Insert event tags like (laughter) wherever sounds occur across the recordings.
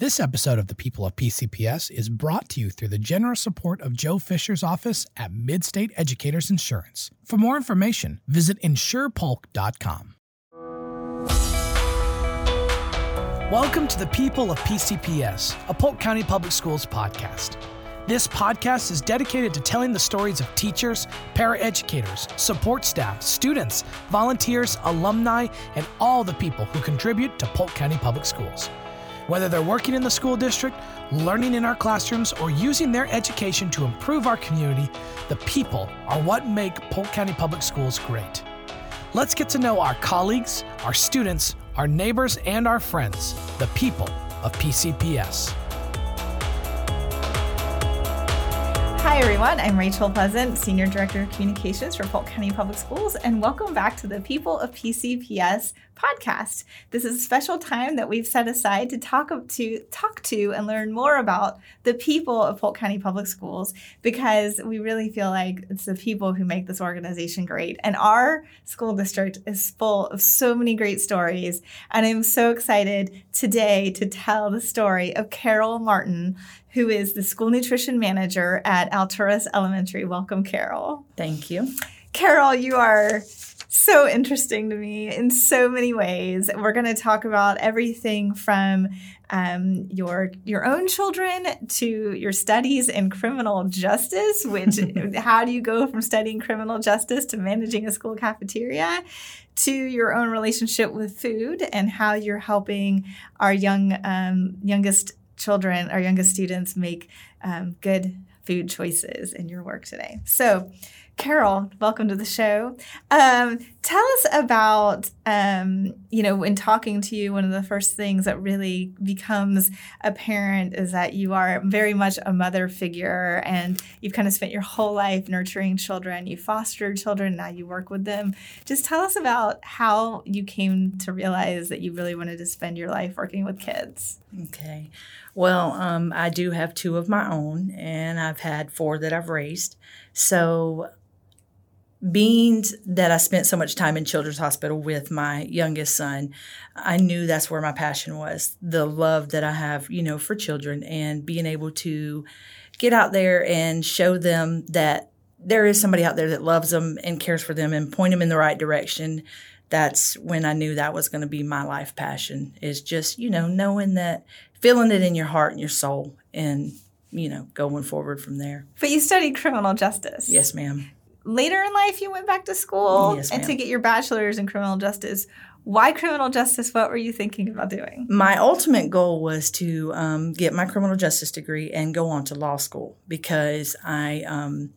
This episode of the People of PCPS is brought to you through the generous support of Joe Fisher's office at Midstate Educators Insurance. For more information, visit insurepolk.com. Welcome to the People of PCPS, a Polk County Public Schools podcast. This podcast is dedicated to telling the stories of teachers, paraeducators, support staff, students, volunteers, alumni, and all the people who contribute to Polk County Public Schools. Whether they're working in the school district, learning in our classrooms, or using their education to improve our community, the people are what make Polk County Public Schools great. Let's get to know our colleagues, our students, our neighbors, and our friends, the people of PCPS. Hi, everyone. I'm Rachel Pleasant, Senior Director of Communications for Polk County Public Schools, and welcome back to the People of PCPS podcast. This is a special time that we've set aside to talk to talk to and learn more about the people of Polk County Public Schools because we really feel like it's the people who make this organization great. And our school district is full of so many great stories. And I'm so excited today to tell the story of Carol Martin, who is the school nutrition manager at Alturas Elementary. Welcome, Carol. Thank you. Carol, you are so interesting to me in so many ways. We're going to talk about everything from um, your your own children to your studies in criminal justice. Which (laughs) how do you go from studying criminal justice to managing a school cafeteria? To your own relationship with food and how you're helping our young um, youngest children, our youngest students, make um, good food choices in your work today. So, Carol, welcome to the show. Um, tell us about, um, you know, when talking to you, one of the first things that really becomes apparent is that you are very much a mother figure and you've kind of spent your whole life nurturing children. You fostered children, now you work with them. Just tell us about how you came to realize that you really wanted to spend your life working with kids. Okay. Well, um, I do have two of my own, and I've had four that I've raised. So being that I spent so much time in Children's Hospital with my youngest son, I knew that's where my passion was. The love that I have, you know, for children and being able to get out there and show them that there is somebody out there that loves them and cares for them and point them in the right direction. That's when I knew that was going to be my life passion is just, you know, knowing that, feeling it in your heart and your soul and, you know, going forward from there. But you studied criminal justice. Yes, ma'am later in life you went back to school yes, and to get your bachelor's in criminal justice. Why criminal justice? What were you thinking about doing? My ultimate goal was to um, get my criminal justice degree and go on to law school because I um,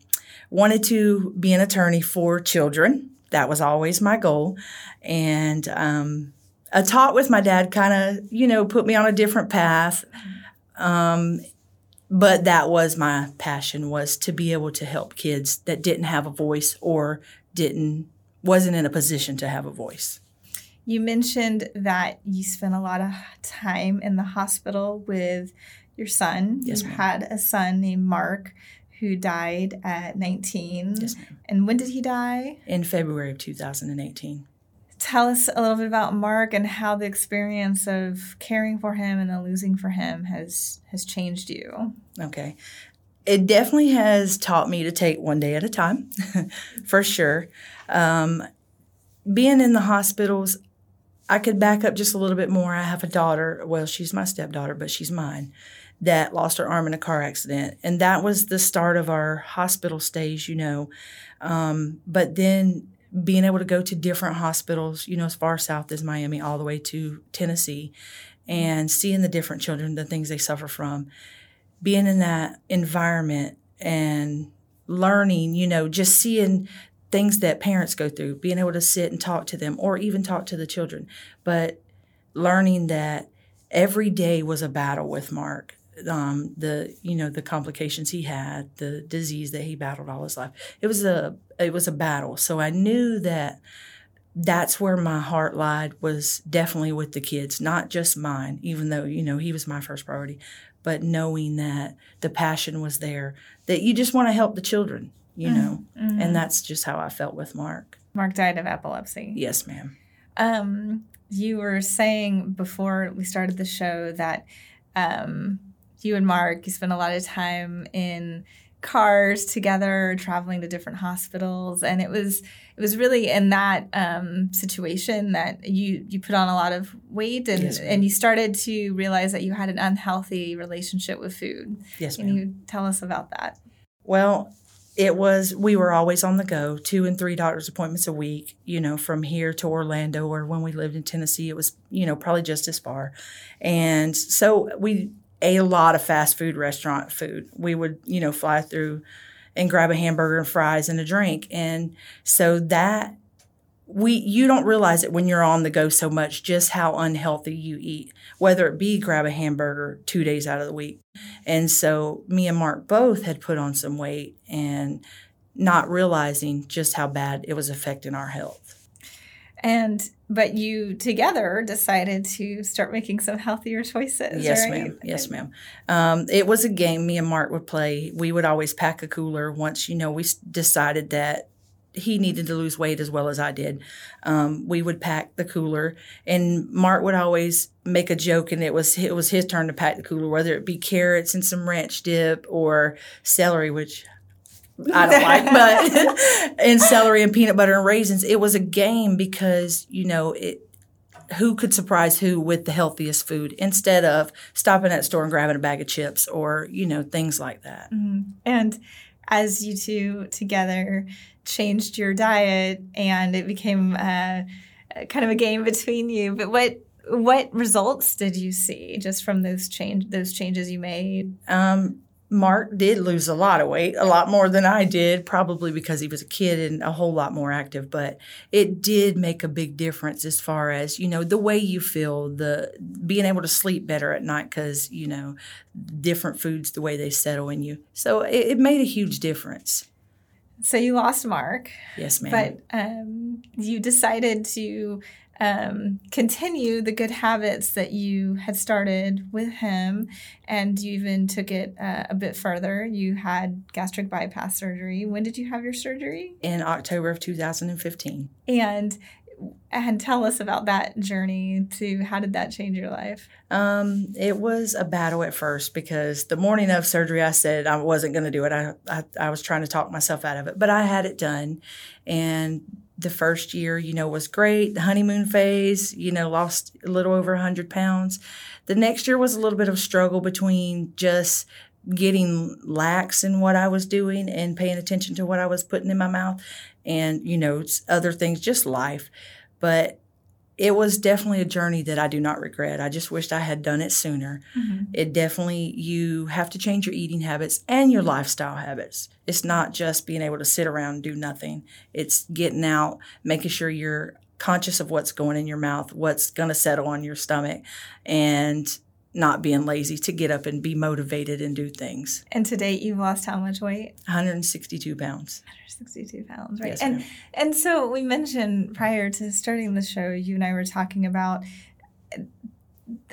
wanted to be an attorney for children. That was always my goal. And um, a talk with my dad kind of, you know, put me on a different path. Um, but that was my passion was to be able to help kids that didn't have a voice or didn't wasn't in a position to have a voice. You mentioned that you spent a lot of time in the hospital with your son. Yes, you ma'am. had a son named mark who died at 19 yes, ma'am. and when did he die? In february of 2018 tell us a little bit about Mark and how the experience of caring for him and then losing for him has has changed you. Okay. It definitely has taught me to take one day at a time, (laughs) for sure. Um, being in the hospitals, I could back up just a little bit more. I have a daughter. Well, she's my stepdaughter, but she's mine. That lost her arm in a car accident, and that was the start of our hospital stays. You know, um, but then being able to go to different hospitals, you know, as far south as Miami, all the way to Tennessee, and seeing the different children, the things they suffer from, being in that environment and learning, you know, just seeing things that parents go through, being able to sit and talk to them or even talk to the children, but learning that every day was a battle with Mark um, the you know the complications he had, the disease that he battled all his life. It was a it was a battle. So I knew that that's where my heart lied was definitely with the kids, not just mine. Even though you know he was my first priority, but knowing that the passion was there, that you just want to help the children, you mm-hmm. know, mm-hmm. and that's just how I felt with Mark. Mark died of epilepsy. Yes, ma'am. Um, you were saying before we started the show that um, you and Mark, you spent a lot of time in cars together, traveling to different hospitals, and it was it was really in that um, situation that you you put on a lot of weight and Yes, and you started to realize that you had an unhealthy relationship with food. Yes, Can ma'am. you tell us about that? Well, it was, we were always on the go, two and three doctor's appointments a week, you know, from here to Orlando, or when we lived in Tennessee, it was, you know, probably just as far. And so we a lot of fast food restaurant food. We would, you know, fly through and grab a hamburger and fries and a drink. And so that, we you don't realize it when you're on the go so much just how unhealthy you eat whether it be grab a hamburger two days out of the week and so me and Mark both had put on some weight and not realizing just how bad it was affecting our health. And but you together decided to start making some healthier choices. Yes, right? ma'am. Yes, ma'am. Um, it was a game me and Mark would play. We would always pack a cooler once, you know, we decided that he needed to lose weight as well as I did. Um, we would pack the cooler, and Mark would always make a joke, and it was it was his turn to pack the cooler, whether it be carrots and some ranch dip or celery, which I don't like, but (laughs) and celery and peanut butter and raisins. It was a game because you know it. Who could surprise who with the healthiest food instead of stopping at the store and grabbing a bag of chips or you know things like that. Mhm. And as you two together changed your diet and it became uh, kind of a game between you, but what what results did you see just from those change those changes you made? Um, Mark did lose a lot of weight, a lot more than I did, probably because he was a kid and a whole lot more active. But it did make a big difference as far as you know the way you feel, the being able to sleep better at night because you know different foods, the way they settle in you. So it, it made a huge difference. So you lost Mark, Yes, ma'am. but um, you decided to um, continue the good habits that you had started with him, and you even took it uh, a bit further. You had gastric bypass surgery. When did you have your surgery? in October of 2015. And and tell us about that journey to how did that change your life? Um, it was a battle at first because the morning of surgery, I said I wasn't going to do it. I, I I was trying to talk myself out of it, but I had it done, and the first year, you know, was great. The honeymoon phase, you know, lost a little over hundred pounds. The next year was a little bit of struggle between just getting lax in what I was doing and paying attention to what I was putting in my mouth, and you know, other things, just life. But it was definitely a journey that I do not regret. I just wished I had done it sooner. Mm-hmm. It definitely, you have to change your eating habits and your lifestyle habits. It's not just being able to sit around and do nothing, it's getting out, making sure you're conscious of what's going in your mouth, what's going to settle on your stomach, and not being lazy to get up and be motivated and do things. And to date, you've lost how much weight? 162 pounds. 162 pounds, right? Yes, and ma'am. and so we mentioned prior to starting the show, you and I were talking about.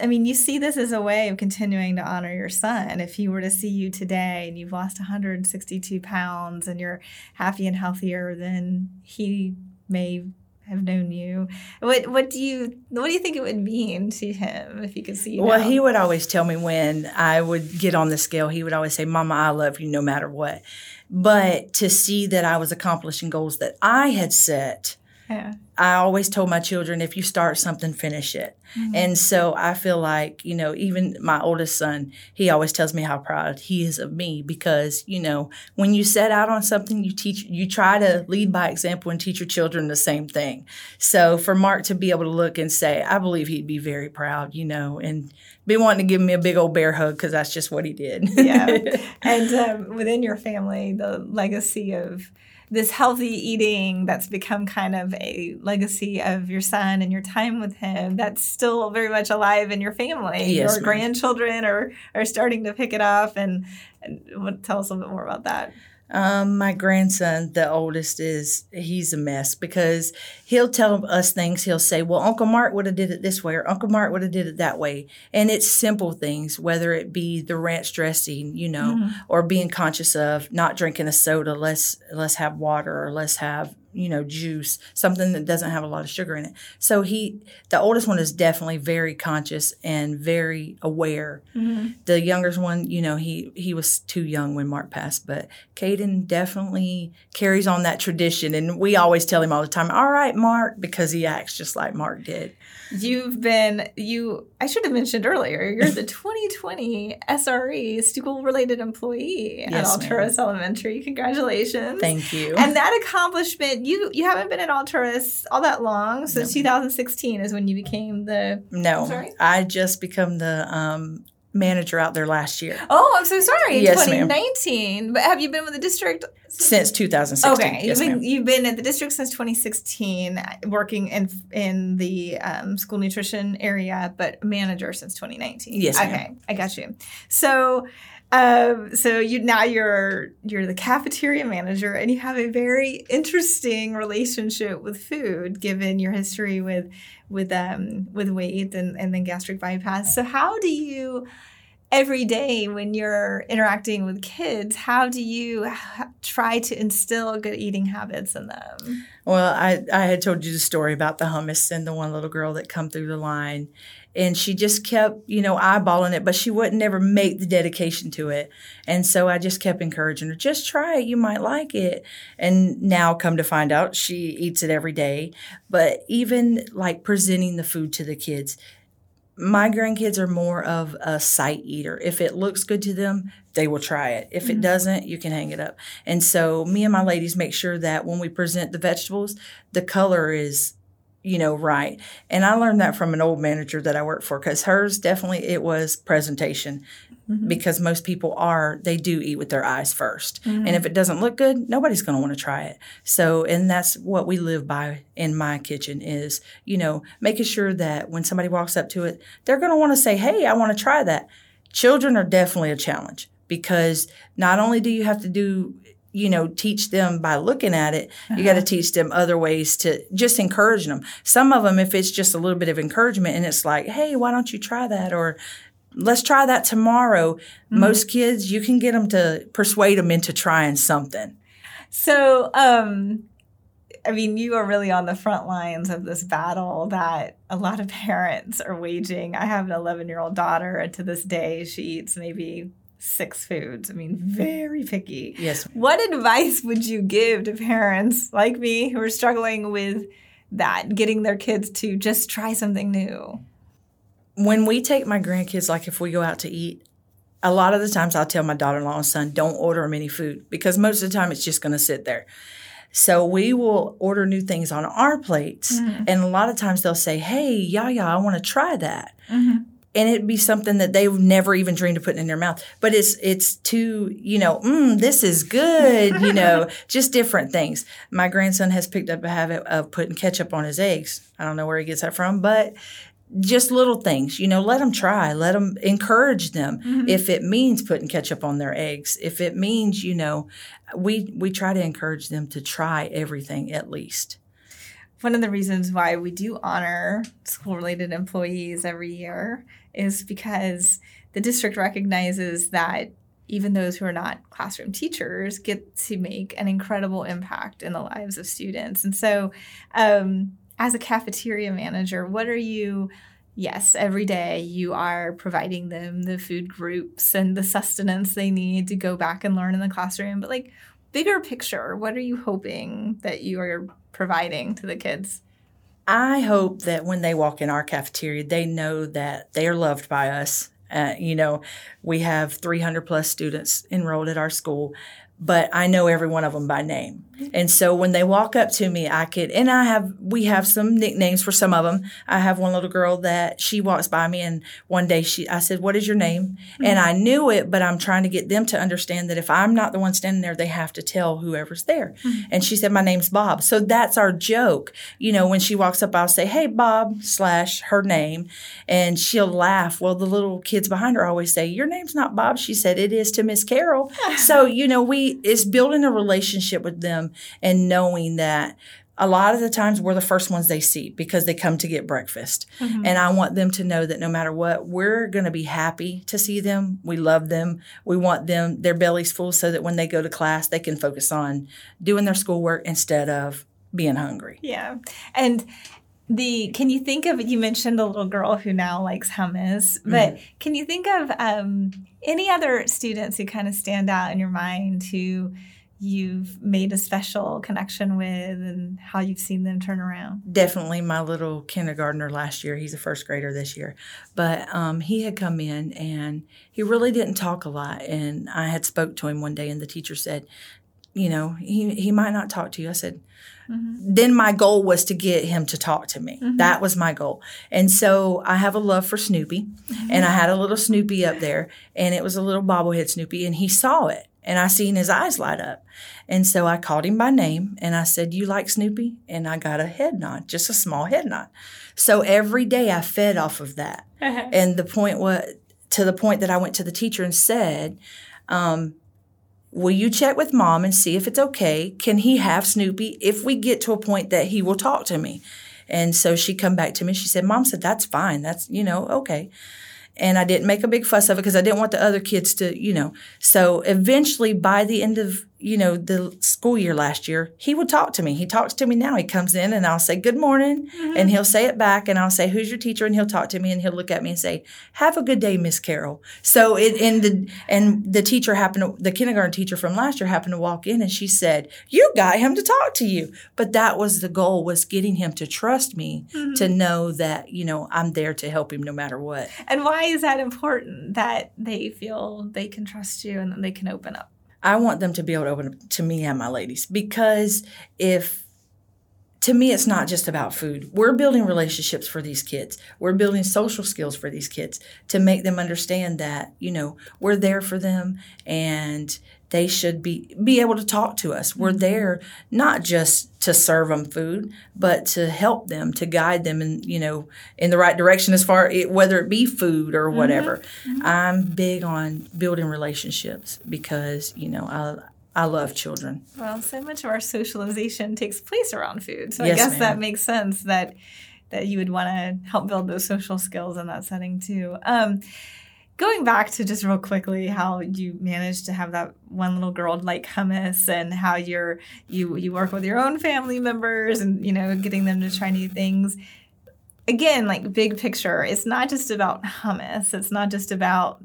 I mean, you see this as a way of continuing to honor your son. If he were to see you today and you've lost 162 pounds and you're happy and healthier than he may have known you, what what do you what do you think it would mean to him if he could see you? Well, now? he would always tell me when I would get on the scale, he would always say, Mama, I love you no matter what. But to see that I was accomplishing goals that I had set, yeah. I always told my children, if you start something, finish it. And so I feel like, you know, even my oldest son, he always tells me how proud he is of me because, you know, when you set out on something, you teach, you try to lead by example and teach your children the same thing. So for Mark to be able to look and say, I believe he'd be very proud, you know, and be wanting to give me a big old bear hug because that's just what he did. yeah. (laughs) And um, within your family, the legacy of this healthy eating that's become kind of a legacy of your son and your time with him that's still very much alive in your family. Yes, your ma'am. grandchildren are, are starting to pick it up. And, and tell us a little bit more about that. Um, my grandson, the oldest, is he's a mess because he'll tell us things. He'll say, "Well, Uncle Mark would have did it this way, or Uncle Mark would have did it that way," and it's simple things, whether it be the ranch dressing, you know, or being conscious of not drinking a soda. Let's let's have water, or let's have you know, juice, something that doesn't have a lot of sugar in it. So he, the oldest one is definitely very conscious and very aware. Mm-hmm. The younger one, you know, he he was too young when Mark passed, but Caden definitely carries on that tradition, and we always tell him all the time, "All right, Mark," because he acts just like Mark did. You've been you. I should have mentioned earlier. You're the (laughs) 2020 SRE school related employee at Yes, ma'am. Alturas Elementary. Congratulations! Thank you. And that accomplishment, you you haven't been at Alturas all that long. So No. 2016 is when you became the. no, Sorry? I just become the um, manager out there last year Oh, I'm so sorry. Yes, ma'am. 2019. But have you been with the district? since 2016. Okay, Yes, you've been ma'am. you've been at the district since 2016, working in in the um, school nutrition area, but manager since 2019. Yes, ma'am. Okay, I got you. So, um, so you now you're you're the cafeteria manager, and you have a very interesting relationship with food, given your history with with um with weight and and then gastric bypass. So, how do you every day when you're interacting with kids, how do you ha- try to instill good eating habits in them? Well, I, I had told you the story about the hummus and the one little girl that come through the line. And she just kept, you know, eyeballing it, but she wouldn't never make the dedication to it. And so I just kept encouraging her, just try it. You might like it. And now come to find out she eats it every day. But even like presenting the food to the kids, my grandkids are more of a sight eater. If it looks good to them, they will try it. If it mm-hmm. doesn't, you can hang it up. And so me and my ladies make sure that when we present the vegetables, the color is you know right. And i learned that from an old manager that i worked for because hers definitely it was presentation mm-hmm. because most people are they do eat with their eyes 1st and if mm. it doesn't look good nobody's going to want to try it. So and that's what we live by in my kitchen is you know making sure that when somebody walks up to it they're going to want to say hey i want to try that. Children are definitely a challenge because not only do you have to do you know teach them by looking at it you got to teach them other ways to just encourage them. Some of them if it's just a little bit of encouragement and it's like hey why don't you try that? or let's try that tomorrow most kids you can get them to persuade them into trying something. So, um, I mean, you are really on the front lines of this battle that a lot of (laughs) parents are waging. I have an 11 year old daughter, and to this day, she eats maybe six foods. I mean, very picky. yes What advice would you give to parents like me who are struggling with that, getting their kids to just try something new? when we take my grandkids, like if we go out to eat, a lot of the times I'll tell my daughter in law and son, don't order them any food because most of the time it's just going to sit there. So we will order new things on our plates. Mm-hmm. And a lot of times they'll say, hey, Yaya, I want to try that. Mm-hmm. And it'd be something that they've never even dreamed of putting in their mouth. But it's it's too, you know, mm, this is good, you know, (laughs) just different things. My grandson has picked up a habit of putting ketchup on his eggs. I don't know where he gets that from, but just little things, you know, let them try, let them encourage them. If it means putting ketchup on their eggs, if it means, you know, we we try to encourage them to try everything at least. One of the reasons why we do honor school related employees every year is because the district recognizes that even those who are not classroom teachers get to make an incredible impact in the lives of students. And so, um, as a cafeteria manager, what are you? Yes, every day you are providing them the food groups and the sustenance they need to go back and learn in the classroom. But, like, bigger picture, what are you hoping that you are providing to the kids? I hope that when they walk in our cafeteria, they know that they are loved by us. Uh, you know, we have 300 plus students enrolled at our school, but I know every one of them by name. And so when they walk up to me, I could, and I have, we have some nicknames for some of them. I have one little girl that she walks by me, and one day she, I said, "What is your name?" Mm-hmm. And I knew it, but I'm trying to get them to understand that if I'm not the one standing there, they have to tell whoever's there. Mm-hmm. And she said, "My name's Bob." So that's our joke. You know, when she walks up, I'll say, "Hey, Bob," slash her name, and she'll laugh. Well, the little kids behind her always say, "Your name's not Bob." She said, "It is to Miss Carol." (laughs) so you know, we it's building a relationship with them and knowing that a lot of the times we're the first ones they see because they come to get breakfast. And I want them to know that no matter what, we're going to be happy to see them. We love them. We want them, their bellies full so that when they go to class, they can focus on doing their schoolwork instead of being hungry. Yeah. And the can you think of you mentioned a little girl who now likes hummus, but mm-hmm. can you think of um, any other students who kind of stand out in your mind who you've made a special connection with and how you've seen them turn around? Definitely my little kindergartner last year. He's a first grader this year. But um, he had come in and he really didn't talk a lot. And I had spoke to him one day and the teacher said, you know, he, he might not talk to you. I said, mm-hmm. then my goal was to get him to talk to me. Mm-hmm. That was my goal. And so I have a love for Snoopy mm-hmm. and I had a little Snoopy up there and it was a little bobblehead Snoopy and he saw it and I seen his eyes light up. And so I called him by name and I said, You like Snoopy? And I got a head nod, just a small head nod. So every day I fed off of that. Uh-huh. (laughs) And the point was to the point that I went to the teacher and said, um, Will you check with mom and see if it's okay? Can he have Snoopy if we get to a point that he will talk to me? And so she come back to me. She said, Mom said, that's fine. That's, you know, okay and I didn't make a big fuss of it because I didn't want the other kids to, you know. So eventually, by the end of you know, the school year last year, he would talk to me. He talks to me now. He comes in and I'll say, Good morning. Mm-hmm. And he'll say it back and I'll say, Who's your teacher? And he'll talk to me and he'll look at me and say, Have a good day, Miss Carol. So it and the and the teacher happened to, the kindergarten teacher from last year happened to walk in and she said, You got him to talk to you. But that was the goal was getting him to trust me mm-hmm. to know that, you know, I'm there to help him no matter what. And why is that important that they feel they can trust you and that they can open up? I want them to be able to open to me and my ladies because if to me it's not just about food. We're building relationships for these kids. We're building social skills for these kids to make them understand that you know we're there for them and they should be be able to talk to us. We're mm-hmm. there not just to serve them food, but to help them, to guide them in you know in the right direction as far whether it be food or whatever. Mm-hmm. mm-hmm. I'm big on building relationships because you know I. I love children. Well, so much of our socialization takes place around food. So yes, I guess ma'am. that makes sense that that you would want to help build those social skills in that setting too. Um, going back to just real quickly how you managed to have that one little girl like hummus and how you're you you work with your own family members and you know getting them to try new things. Again like big picture it's not just about hummus. It's not just about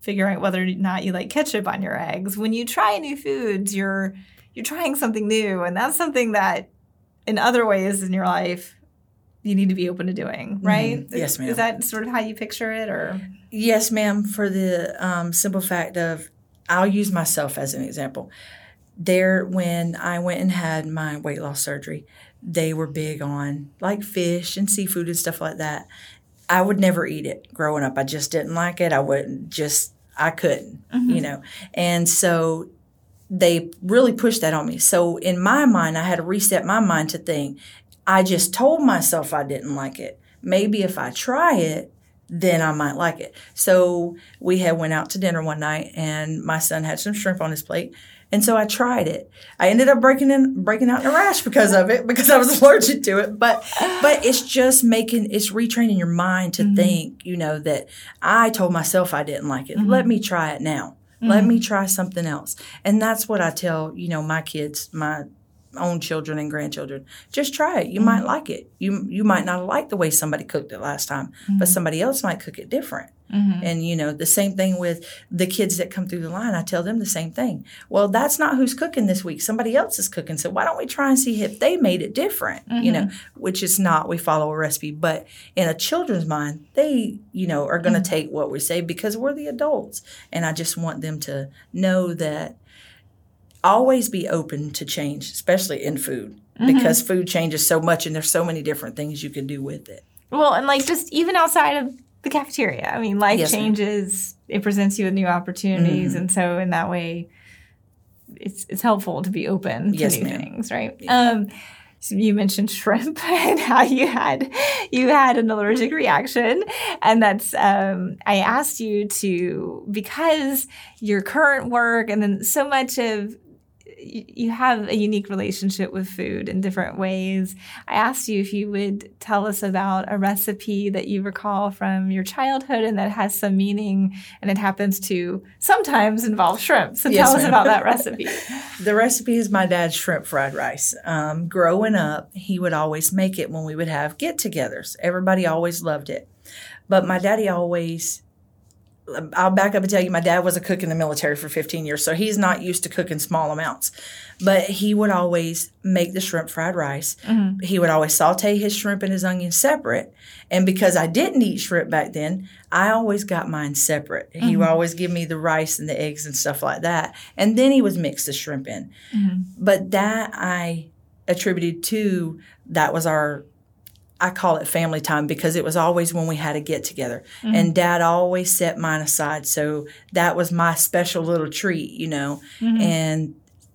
figuring out whether or not you like ketchup on your eggs. When you try new foods you're you're trying something new and that's something that in other ways in your life you need to be open to doing, mm-hmm. right? Mm-hmm. Yes, ma'am. Is that sort of how you picture it, or? Yes, ma'am. For the um, simple fact of, I'll use myself as an example. There, when I went and had my weight loss surgery, they were big on like fish and seafood and stuff like that. I would never eat it growing up. I just didn't like it. I wouldn't just, I couldn't, mm-hmm. you know. And so they really pushed that on me. So in my mind, I had to reset my mind to think I just told myself I didn't like it. Maybe if I try it, then I might like it. So we had went out to dinner one night and my son had some shrimp on his plate. And so I tried it. I ended up breaking in breaking out in a rash because of it, because I was (laughs) allergic to it. But but it's just making it's retraining your mind to mm-hmm. think, you know, that I told myself I didn't like it. Mm-hmm. Let me try it now. Mm-hmm. Let me try something else. And that's what I tell, you know, my kids, my own children and grandchildren. Just try it. You mm-hmm. might like it. You you might not like the way somebody cooked it last time, mm-hmm. but somebody else might cook it different. Mm-hmm. And you know, the same thing with the kids that come through the line. I tell them the same thing. Well, that's not who's cooking this week. Somebody else is cooking. So why don't we try and see if they made it different? You know, mm-hmm. which is not we follow a recipe, but in a children's mind, they, you know, are going to mm-hmm. take what we say because we're the adults. And I just want them to know that always be open to change, especially in food, mm-hmm. because food changes so much and there's so many different things you can do with it. Well, and like just even outside of the cafeteria, I mean, life yes, changes, ma'am. it presents you with new opportunities. Mm-hmm. And so, in that way, it's, it's helpful to be open to yes, new ma'am. things, right? Yeah. Um, so you mentioned shrimp (laughs) and how you had you had an allergic reaction and that's um, i asked you to because your current work and then so much of you have a unique relationship with food in different ways. I asked you if you would tell us about a recipe that you recall from your childhood and that has some meaning, and it happens to sometimes involve shrimp. So Yes, tell us ma'am. about that (laughs) recipe. The recipe is my dad's shrimp fried rice. Um, growing up, he would always make it when we would have get togethers. Everybody always loved it. But my daddy always, I'll back up and tell you, my dad was a cook in the military for 15 years, so he's not used to cooking small amounts. But he would always make the shrimp fried rice. Mm-hmm. He would always saute his shrimp and his onions separate. And because I didn't eat shrimp back then, I always got mine separate. He would mm-hmm. always give me the rice and the eggs and stuff like that. And then he would mix the shrimp in. Mm-hmm. But that I attributed to that was our I call it family time because it was always when we had a get together. Mm-hmm. And dad always set mine aside. So that was my special little treat, you know. Mm-hmm. And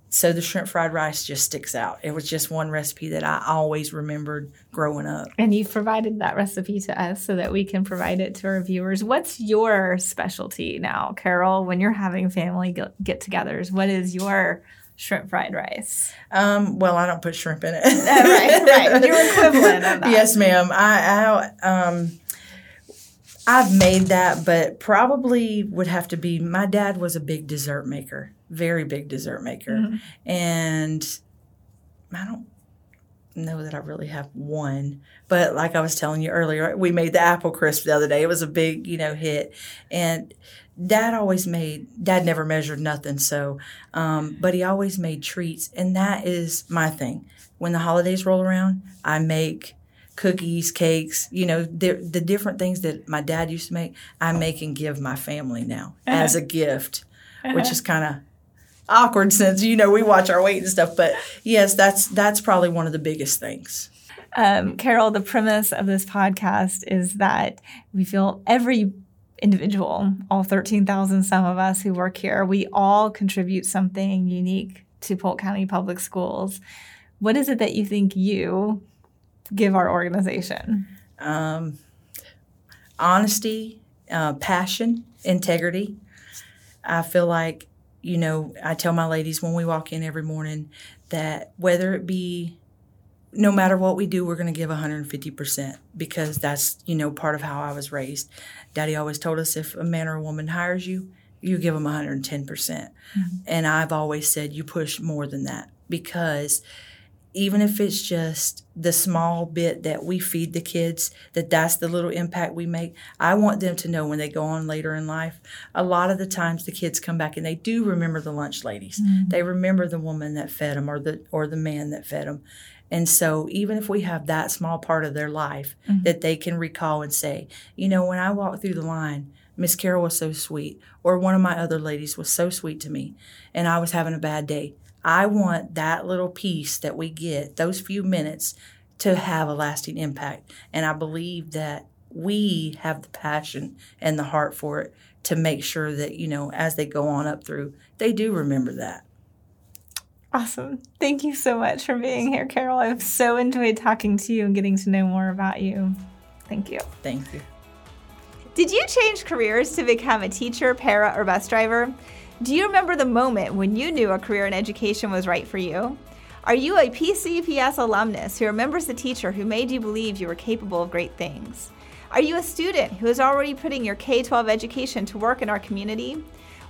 so the shrimp fried rice just sticks out. It was just one recipe that I always remembered growing up. And you've provided that recipe to us so that we can provide it to our viewers. What's your specialty now, Carol, when you're having family get togethers? What is your shrimp fried rice? Um, well, I don't put shrimp in it. (laughs) right, right. Your equivalent. Yes, ma'am. I, I um I've made that, but probably would have to be my dad was a big dessert maker, very big dessert maker. Mm-hmm. And I don't know that I really have one. But like I was telling you earlier, we made the apple crisp the other day. It was a big, you know, hit. And dad always made dad never measured nothing so um, but he always made treats and that is my thing when the holidays roll around i make cookies cakes you know the, the different things that my dad used to make i make and give my family now as a gift which is kind of awkward since you know we watch our weight and stuff but yes that's that's probably one of the biggest things Um, Carol, the premise of this podcast is that we feel every individual, all 13,000 some of us who work here, we all contribute something unique to Polk County Public Schools. What is it that you think you give our organization? um, honesty, uh, passion, integrity. I feel like, you know, I tell my ladies when we walk in every morning that whether it be no matter what we do, we're going to give 150% because that's, you know, part of how I was raised. Daddy always told us if a man or a woman hires you, you give them 110%. percent mm-hmm. And I've always said you push more than that because even if it's just the small bit that we feed the kids that that's the little impact we make. I want them to know when they go on later in life a lot of the times the kids come back and they do remember the lunch ladies. Mm-hmm. They remember the woman that fed them or the or the man that fed them and so even if we have that small part of their life mm-hmm. that they can recall and say you know when i walked through the line miss carol was so sweet or one of my other ladies was so sweet to me and i was having a bad day I want that little piece that we get, those few minutes, to have a lasting impact. And I believe that we have the passion and the heart for it to make sure that, you know, as they go on up through, they do remember that. Awesome. Thank you so much for being here, Carol. I've so enjoyed talking to you and getting to know more about you. Thank you. Thank you. Did you change careers to become a teacher, para, or bus driver? Do you remember the moment when you knew a career in education was right for you? Are you a PCPS alumnus who remembers the teacher who made you believe you were capable of great things? Are you a student who is already putting your K 12 education to work in our community?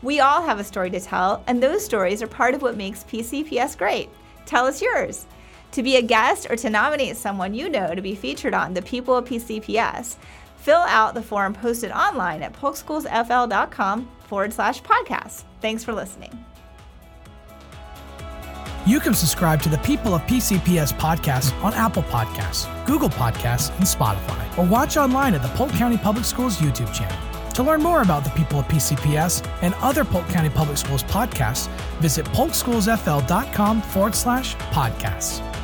We all have a story to tell, and those stories are part of what makes PCPS great. Tell us yours. To be a guest or to nominate someone you know to be featured on The People of PCPS, fill out the form posted online at polkschoolsfl.com forward slash podcast. Thanks for listening. You can subscribe to the People of PCPS podcast on Apple Podcasts, Google Podcasts, and Spotify, or watch online at the Polk County Public Schools YouTube channel. To learn more about the People of PCPS and other Polk County Public Schools podcasts, visit polkschoolsfl.com forward slash podcasts.